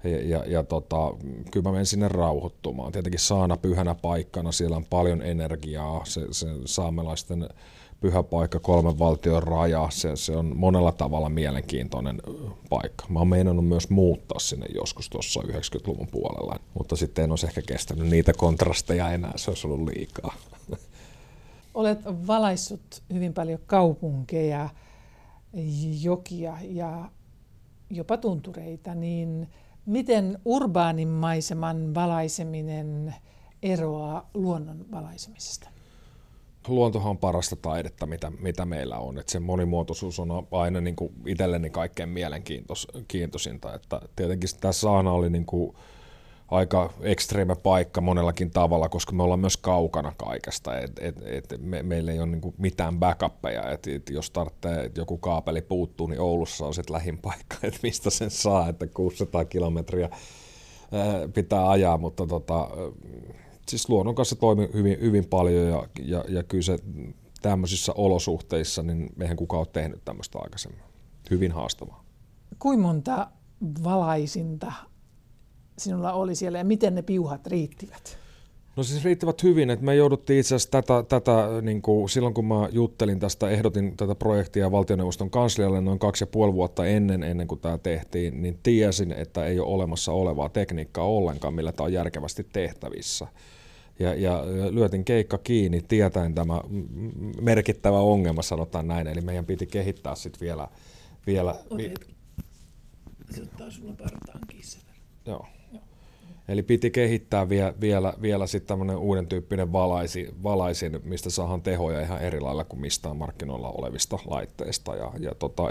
Ja, ja, ja tota, kyllä mä menen sinne rauhoittumaan. Tietenkin saana pyhänä paikkana, siellä on paljon energiaa, se, se saamelaisten pyhä paikka, kolmen valtion raja, se, se on monella tavalla mielenkiintoinen paikka. Mä oon meinannut myös muuttaa sinne joskus tuossa 90-luvun puolella, mutta sitten en olisi ehkä kestänyt niitä kontrasteja enää, se olisi ollut liikaa. Olet valaissut hyvin paljon kaupunkeja, jokia ja jopa tuntureita, niin miten urbaanin maiseman valaiseminen eroaa luonnon valaisemisesta? luontohan on parasta taidetta, mitä, mitä meillä on. Et se monimuotoisuus on aina niin kuin itselleni kaikkein mielenkiintoisinta. Että tietenkin tämä saana oli niin kuin aika ekstreemä paikka monellakin tavalla, koska me ollaan myös kaukana kaikesta. Et, et, et me, meillä ei ole niin kuin mitään backuppeja. Et, et jos tarvitsee, että joku kaapeli puuttuu, niin Oulussa on sitten lähin paikka, että mistä sen saa, että 600 kilometriä pitää ajaa, mutta tota, siis luonnon kanssa toimii hyvin, hyvin paljon ja, ja, ja kyllä se tämmöisissä olosuhteissa, niin eihän kukaan ole tehnyt tämmöistä aikaisemmin. Hyvin haastavaa. Kuinka monta valaisinta sinulla oli siellä ja miten ne piuhat riittivät? No siis riittävät hyvin, että me jouduttiin itse asiassa tätä, tätä niin kuin silloin kun mä juttelin tästä, ehdotin tätä projektia valtioneuvoston kanslialle noin kaksi ja puoli vuotta ennen, ennen kuin tämä tehtiin, niin tiesin, että ei ole olemassa olevaa tekniikkaa ollenkaan, millä tämä on järkevästi tehtävissä. Ja, ja lyötin keikka kiinni tietäen tämä merkittävä ongelma, sanotaan näin, eli meidän piti kehittää sitten vielä... vielä vi- se ottaa sulla partaankin Joo. Eli piti kehittää vie, vielä, vielä sitten tämmöinen uuden tyyppinen valaisi, valaisin, mistä saadaan tehoja ihan eri lailla kuin mistään markkinoilla olevista laitteista. Ja, ja tota,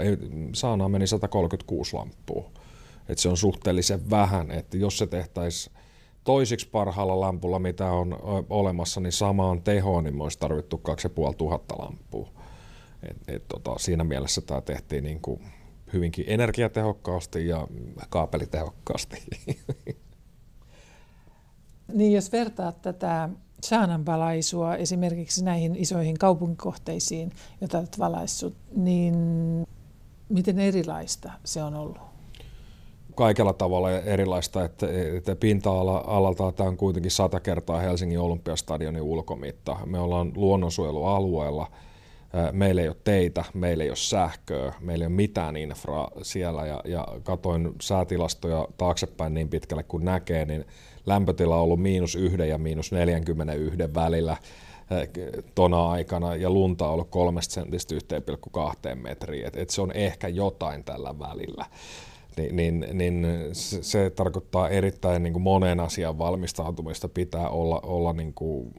saanaan meni 136 lamppua. Et se on suhteellisen vähän, että jos se tehtäisiin toisiksi parhaalla lampulla, mitä on olemassa, niin samaan tehoon, niin me olisi tarvittu 2500 lamppua. Et, et, tota, siinä mielessä tämä tehtiin niin kuin hyvinkin energiatehokkaasti ja kaapelitehokkaasti. Niin jos vertaat tätä saananvalaisua esimerkiksi näihin isoihin kaupunkikohteisiin, joita olet valaissut, niin miten erilaista se on ollut? Kaikella tavalla erilaista, että, että pinta-alalta tämä on kuitenkin sata kertaa Helsingin olympiastadionin ulkomitta. Me ollaan luonnonsuojelualueella, meillä ei ole teitä, meillä ei ole sähköä, meillä ei ole mitään infraa siellä ja, ja katoin säätilastoja taaksepäin niin pitkälle kuin näkee, niin lämpötila on ollut miinus yhden ja miinus 41 välillä eh, tona aikana ja lunta on ollut kolmesta sentistä 1,2 metriä, et, et se on ehkä jotain tällä välillä. Niin, niin, niin se, se tarkoittaa erittäin niin kuin monen asian valmistautumista, pitää olla, olla niin kuin,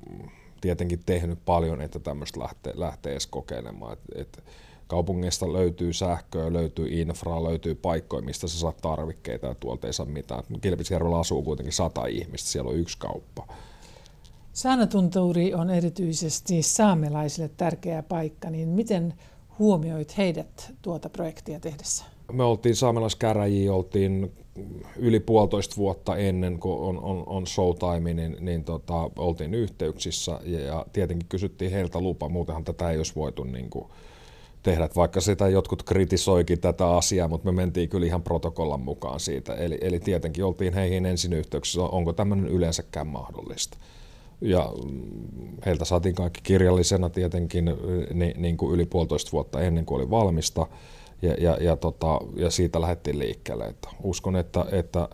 tietenkin tehnyt paljon, että tämmöistä lähtee, lähtee edes kokeilemaan. Et, et, Kaupungista löytyy sähköä, löytyy infraa, löytyy paikkoja, mistä sä saat tarvikkeita ja tuolta ei saa mitään. Kilpisjärvellä asuu kuitenkin sata ihmistä, siellä on yksi kauppa. Saanatuntuuri on erityisesti saamelaisille tärkeä paikka, niin miten huomioit heidät tuota projektia tehdessä? Me oltiin saamelaiskäräjiä, oltiin yli puolitoista vuotta ennen kuin on, on, on showtime, niin, niin tota, oltiin yhteyksissä ja, ja tietenkin kysyttiin heiltä lupa, muutenhan tätä ei olisi voitu niin kuin, tehdä, vaikka sitä jotkut kritisoikin tätä asiaa, mutta me mentiin kyllä ihan protokollan mukaan siitä. Eli, eli tietenkin oltiin heihin ensin yhteyksissä, onko tämmöinen yleensäkään mahdollista. Ja mm, heiltä saatiin kaikki kirjallisena tietenkin niin, niin kuin yli puolitoista vuotta ennen kuin oli valmista, ja, ja, ja, tota, ja siitä lähdettiin liikkeelle. Että uskon, että, että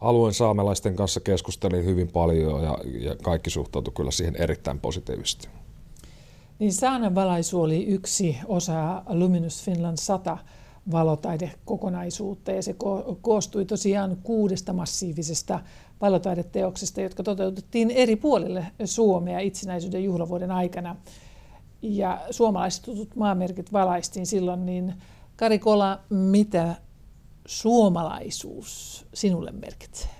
alueen saamelaisten kanssa keskustelin hyvin paljon ja, ja kaikki suhtautuivat kyllä siihen erittäin positiivisesti. Niin Saanan valaisu oli yksi osa Luminous Finland 100 valotaidekokonaisuutta ja se koostui tosiaan kuudesta massiivisesta valotaideteoksesta, jotka toteutettiin eri puolille Suomea itsenäisyyden juhlavuoden aikana. Ja suomalaiset tutut maamerkit valaistiin silloin, niin Kari Kola, mitä suomalaisuus sinulle merkitsee?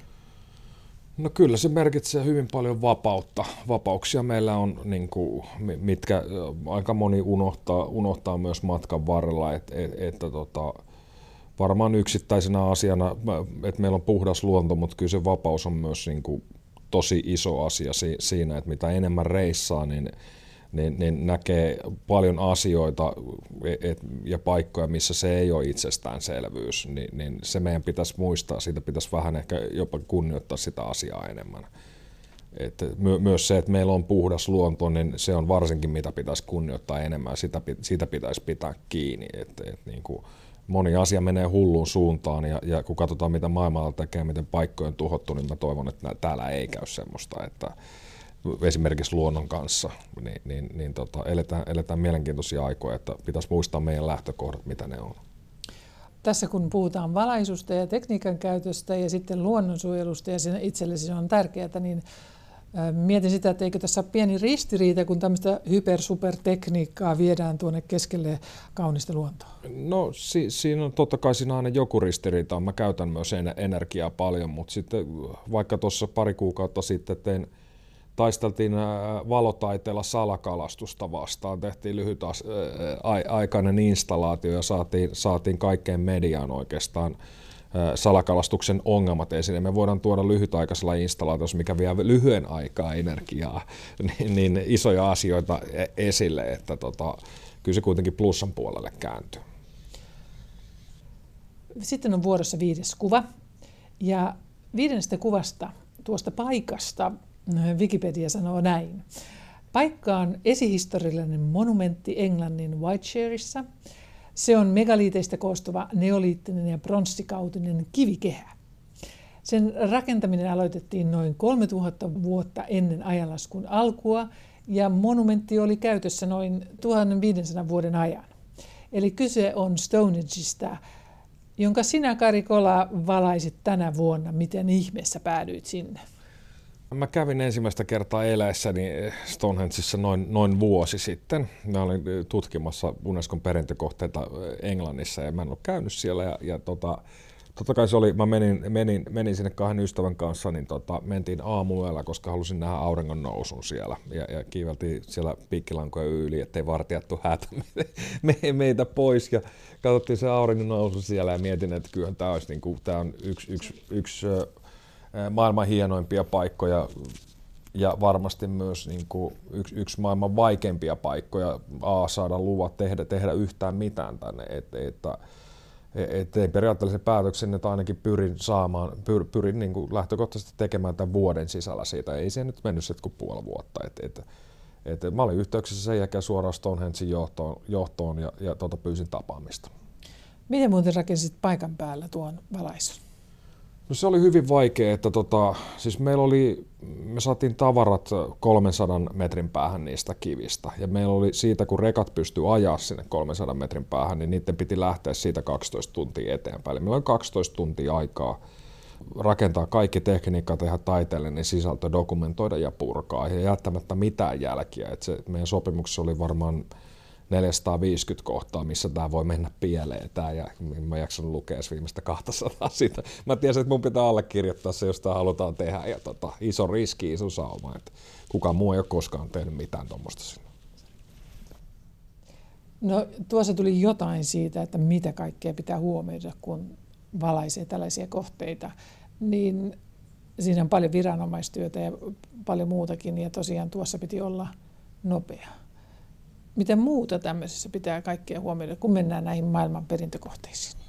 No kyllä se merkitsee hyvin paljon vapautta. Vapauksia meillä on, niin kuin, mitkä aika moni unohtaa, unohtaa myös matkan varrella, että et, että tota, varmaan yksittäisenä asiana, että meillä on puhdas luonto, mutta kyllä se vapaus on myös niin kuin, tosi iso asia siinä, että mitä enemmän reissaa, niin niin, niin näkee paljon asioita et, ja paikkoja, missä se ei ole itsestäänselvyys, niin, niin se meidän pitäisi muistaa, siitä pitäisi vähän ehkä jopa kunnioittaa sitä asiaa enemmän. Et my, myös se, että meillä on puhdas luonto, niin se on varsinkin mitä pitäisi kunnioittaa enemmän, sitä, siitä pitäisi pitää kiinni. Et, et niin kuin moni asia menee hulluun suuntaan ja, ja kun katsotaan mitä maailmalla tekee, miten paikkoja on tuhottu, niin mä toivon, että täällä ei käy semmoista, että, esimerkiksi luonnon kanssa, niin, niin, niin tota, eletään, eletään mielenkiintoisia aikoja, että pitäisi muistaa meidän lähtökohdat, mitä ne on. Tässä kun puhutaan valaisusta ja tekniikan käytöstä ja sitten luonnonsuojelusta ja itsellesi se on tärkeää, niin mietin sitä, että eikö tässä ole pieni ristiriita, kun tämmöistä hyper-supertekniikkaa viedään tuonne keskelle kaunista luontoa? No si- siinä on totta kai siinä aina joku ristiriita. Mä käytän myös energiaa paljon, mutta sitten vaikka tuossa pari kuukautta sitten tein – taisteltiin valotaiteella salakalastusta vastaan, tehtiin lyhyt aikainen installaatio ja saatiin, saatiin kaikkeen mediaan oikeastaan salakalastuksen ongelmat esiin. Me voidaan tuoda lyhytaikaisella installaatiossa, mikä vie lyhyen aikaa energiaa, niin, niin isoja asioita e, esille, että tota, kyllä se kuitenkin plussan puolelle kääntyy. Sitten on vuorossa viides kuva. Ja viidennestä kuvasta, tuosta paikasta, Wikipedia sanoo näin. Paikka on esihistoriallinen monumentti Englannin Whiteshareissa. Se on megaliiteistä koostuva neoliittinen ja pronssikautinen kivikehä. Sen rakentaminen aloitettiin noin 3000 vuotta ennen ajanlaskun alkua ja monumentti oli käytössä noin 1500 vuoden ajan. Eli kyse on Stonehengeista, jonka sinä Karikola valaisit tänä vuonna. Miten ihmeessä päädyit sinne? Mä kävin ensimmäistä kertaa eläessäni Stonehengeissa noin, noin vuosi sitten. Mä olin tutkimassa Unescon perintökohteita Englannissa ja mä en ollut käynyt siellä. Ja, ja tota, totta kai se oli, mä menin, menin, menin sinne kahden ystävän kanssa, niin tota, mentiin aamuyöllä, koska halusin nähdä auringon nousun siellä. Ja, ja kiiveltiin siellä piikkilankoja yli, ettei vartijattu hätä me, meitä pois. Ja katsottiin se auringon nousu siellä ja mietin, että kyllä tämä olisi niin kuin, tämä on yksi, yksi, yksi maailman hienoimpia paikkoja ja varmasti myös niin kuin yksi, yksi maailman vaikeimpia paikkoja A, saada luvat tehdä, tehdä yhtään mitään tänne. Et, et, et, ei periaatteessa päätöksen, että ainakin pyrin saamaan, pyr, pyrin niin kuin lähtökohtaisesti tekemään tämän vuoden sisällä siitä. Ei se nyt mennyt sitten kuin puoli vuotta. Et, et, et, mä olin yhteyksissä sen jälkeen suoraan Stonehensin johtoon, johtoon ja, ja tuota, pyysin tapaamista. Miten muuten rakensit paikan päällä tuon valaisun? No se oli hyvin vaikea, että tota, siis meillä oli, me saatiin tavarat 300 metrin päähän niistä kivistä. Ja meillä oli siitä, kun rekat pystyi ajaa sinne 300 metrin päähän, niin niiden piti lähteä siitä 12 tuntia eteenpäin. Eli meillä oli 12 tuntia aikaa rakentaa kaikki tekniikka, tehdä taiteellinen sisältö, dokumentoida ja purkaa ja jättämättä mitään jälkiä. Et se, meidän sopimuksessa oli varmaan 450 kohtaa, missä tämä voi mennä pieleen. Tää, ja mä jaksan lukea viimeistä 200 siitä. Mä tiesin, että mun pitää allekirjoittaa se, jos tämä halutaan tehdä. Ja tota, iso riski, iso sauma. Että kukaan muu ei ole koskaan tehnyt mitään tuommoista sinne. No tuossa tuli jotain siitä, että mitä kaikkea pitää huomioida, kun valaisee tällaisia kohteita. Niin siinä on paljon viranomaistyötä ja paljon muutakin, ja tosiaan tuossa piti olla nopea. Mitä muuta tämmöisessä pitää kaikkea huomioida, kun mennään näihin maailman perintökohteisiin?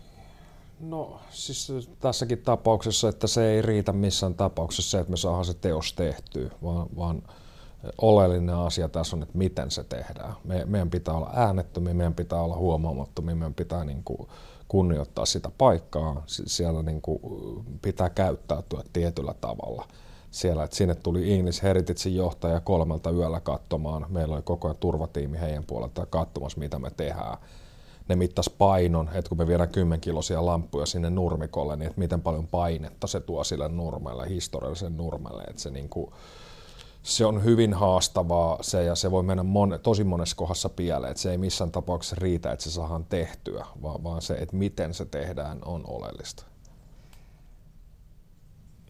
No siis tässäkin tapauksessa, että se ei riitä missään tapauksessa se, että me saadaan se teos tehtyä, vaan, vaan oleellinen asia tässä on, että miten se tehdään. Me, meidän pitää olla äänettömiä, meidän pitää olla huomaamattomia, meidän pitää niin kuin kunnioittaa sitä paikkaa, siellä niin kuin pitää käyttäytyä tietyllä tavalla – siellä, että sinne tuli English Heritagein johtaja kolmelta yöllä katsomaan. Meillä oli koko ajan turvatiimi heidän puolelta katsomassa, mitä me tehdään. Ne mittas painon, että kun me viedään kymmenkiloisia lamppuja sinne nurmikolle, niin että miten paljon painetta se tuo sille nurmelle, historiallisen nurmelle. Että se, niin kuin, se on hyvin haastavaa se ja se voi mennä mon, tosi monessa kohdassa pieleen. Että se ei missään tapauksessa riitä, että se saadaan tehtyä, vaan, vaan se, että miten se tehdään, on oleellista.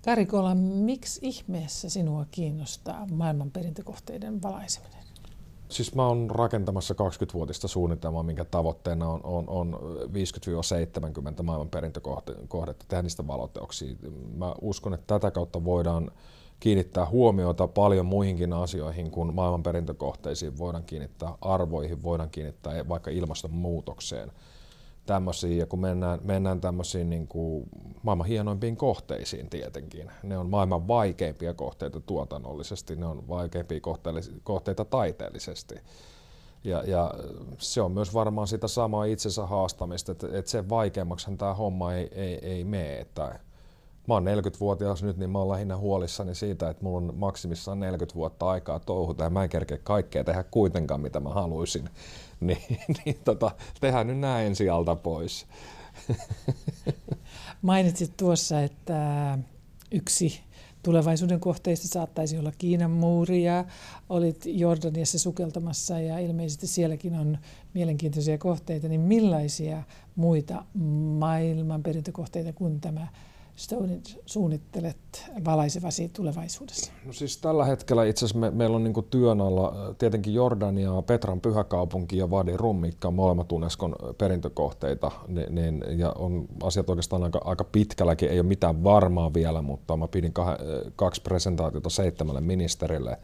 Karikola, miksi ihmeessä sinua kiinnostaa maailmanperintökohteiden valaiseminen? Siis mä oon rakentamassa 20-vuotista suunnitelmaa, minkä tavoitteena on, on, on 50-70 maailmanperintökohdetta, tehdä niistä valoteoksia. Mä uskon, että tätä kautta voidaan kiinnittää huomiota paljon muihinkin asioihin kuin maailmanperintökohteisiin. Voidaan kiinnittää arvoihin, voidaan kiinnittää vaikka ilmastonmuutokseen – tämmöisiä, ja kun mennään, mennään tämmöisiin niin kuin maailman hienoimpiin kohteisiin tietenkin, ne on maailman vaikeimpia kohteita tuotannollisesti, ne on vaikeimpia kohteita taiteellisesti. Ja, ja se on myös varmaan sitä samaa itsensä haastamista, että, että sen vaikeammaksihan tämä homma ei, ei, ei mene. Että mä oon 40-vuotias nyt, niin mä oon lähinnä huolissani siitä, että mulla on maksimissaan 40 vuotta aikaa touhuta ja mä en kerkeä kaikkea tehdä kuitenkaan, mitä mä haluaisin. niin, niin tota, tehdään nyt näin ensi alta pois. Mainitsit tuossa, että yksi tulevaisuuden kohteista saattaisi olla Kiinan muuri ja olit Jordaniassa sukeltamassa ja ilmeisesti sielläkin on mielenkiintoisia kohteita, niin millaisia muita maailman perintökohteita kuin tämä suunnittelet valaisevasi tulevaisuudessa? No siis tällä hetkellä itse asiassa me, meillä on niin työn alla tietenkin Jordania, Petran pyhäkaupunki ja Vadi Rum, mitkä on molemmat Unescon perintökohteita, niin, niin, ja on asiat oikeastaan aika, aika pitkälläkin, ei ole mitään varmaa vielä, mutta mä pidin kah, kaksi presentaatiota seitsemälle ministerille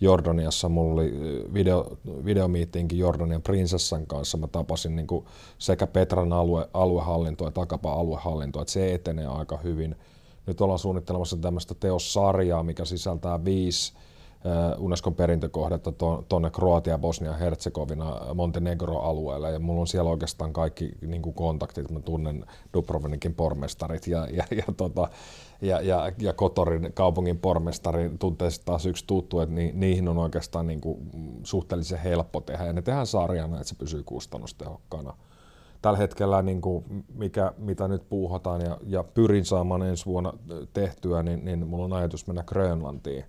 Jordaniassa. Mulla oli video, videomiittiinkin Jordanian prinsessan kanssa. Mä tapasin niin kuin sekä Petran alue, aluehallintoa että Akapaa aluehallintoa, että se etenee aika hyvin. Nyt ollaan suunnittelemassa tämmöistä teossarjaa, mikä sisältää viisi Unescon perintökohdetta tuonne Kroatia, Bosnia, Herzegovina, Montenegro-alueelle. Ja mulla on siellä oikeastaan kaikki niin kuin kontaktit. Mä tunnen Dubrovnikin pormestarit ja, ja, ja, tota, ja, ja, ja Kotorin kaupungin pormestari tuntee taas yksi tuttu, että ni, niihin on oikeastaan niin kuin suhteellisen helppo tehdä. Ja ne tehdään sarjana, että se pysyy kustannustehokkaana. Tällä hetkellä, niin kuin mikä, mitä nyt puuhataan ja, ja pyrin saamaan ensi vuonna tehtyä, niin, niin mulla on ajatus mennä Grönlantiin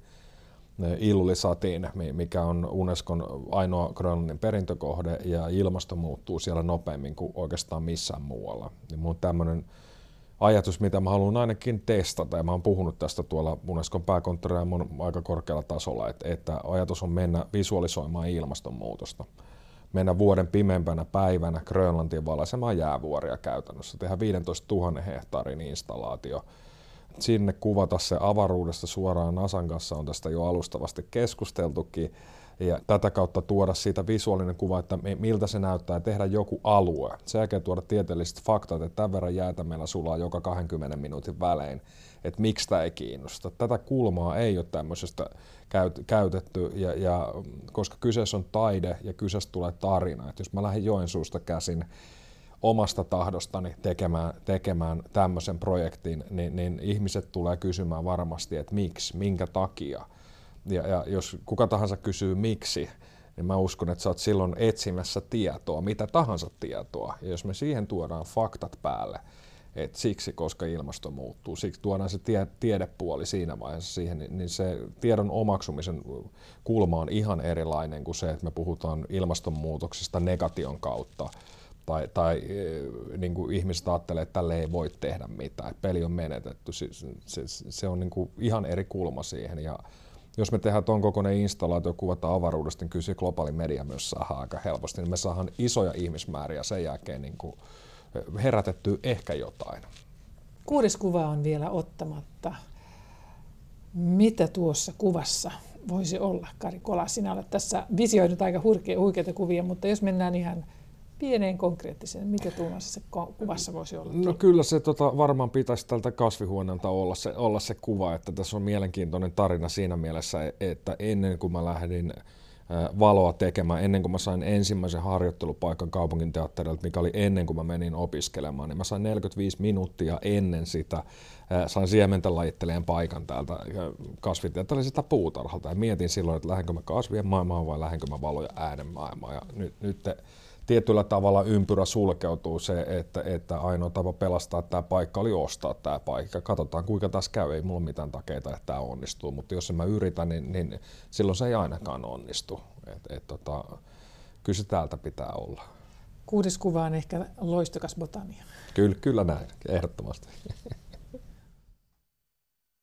Illisatiin, mikä on Unescon ainoa Grönlannin perintökohde ja ilmasto muuttuu siellä nopeammin kuin oikeastaan missään muualla. Niin mun tämmöinen ajatus, mitä mä haluan ainakin testata, ja mä oon puhunut tästä tuolla Unescon pääkonttorilla mun aika korkealla tasolla, että, että ajatus on mennä visualisoimaan ilmastonmuutosta. Mennä vuoden pimempänä päivänä Grönlantiin valaisemaan jäävuoria käytännössä, tehdä 15 000 hehtaarin installaatio, sinne kuvata se avaruudesta suoraan Nasan kanssa, on tästä jo alustavasti keskusteltukin, ja tätä kautta tuoda siitä visuaalinen kuva, että miltä se näyttää ja tehdä joku alue. Sen jälkeen tuoda tieteelliset faktat, että tämän verran jäätä meillä sulaa joka 20 minuutin välein, että miksi tämä ei kiinnosta. Tätä kulmaa ei ole tämmöisestä käytetty, ja, ja, koska kyseessä on taide ja kyseessä tulee tarina. Että jos mä lähden Joensuusta käsin omasta tahdostani tekemään, tekemään tämmöisen projektin, niin, niin ihmiset tulee kysymään varmasti, että miksi, minkä takia. Ja, ja jos kuka tahansa kysyy miksi, niin mä uskon, että sä oot silloin etsimässä tietoa, mitä tahansa tietoa. Ja jos me siihen tuodaan faktat päälle, että siksi, koska ilmasto muuttuu, siksi tuodaan se tie, tiedepuoli siinä vaiheessa siihen, niin, niin se tiedon omaksumisen kulma on ihan erilainen kuin se, että me puhutaan ilmastonmuutoksesta negation kautta tai, tai niin kuin ihmiset ajattelee, että tälle ei voi tehdä mitään, että peli on menetetty. Se, se, se on niin kuin ihan eri kulma siihen. Ja jos me tehdään tuon kokoinen installaatio, kuvata avaruudesta, niin kyllä se globaali media myös saa aika helposti. Niin me saadaan isoja ihmismääriä sen jälkeen niin kuin herätetty ehkä jotain. Kuudes kuva on vielä ottamatta. Mitä tuossa kuvassa voisi olla, Kari Kola? Sinä olet tässä visioinut aika huikeita kuvia, mutta jos mennään ihan pieneen konkreettiseen, mikä tuomassa se kuvassa voisi olla? No kyllä se tota, varmaan pitäisi tältä kasvihuoneelta olla se, olla se kuva, että tässä on mielenkiintoinen tarina siinä mielessä, että ennen kuin mä lähdin valoa tekemään, ennen kuin mä sain ensimmäisen harjoittelupaikan kaupungin teatterilta, mikä oli ennen kuin mä menin opiskelemaan, niin mä sain 45 minuuttia ennen sitä, sain siementä lajitteleen paikan täältä kasvitieteellisestä puutarhalta. Ja mietin silloin, että lähdenkö mä kasvien maailmaan vai lähdenkö mä valoja äänen maailmaan. Ja nyt, nyt te, tietyllä tavalla ympyrä sulkeutuu se, että, että ainoa tapa pelastaa tämä paikka oli ostaa tämä paikka. Katsotaan kuinka tässä käy, ei mulla mitään takeita, että tämä onnistuu, mutta jos en mä yritä, niin, niin silloin se ei ainakaan onnistu. Et, et, tota, kyllä se täältä pitää olla. Kuudes kuva on ehkä loistokas botania. Kyllä, kyllä näin, ehdottomasti.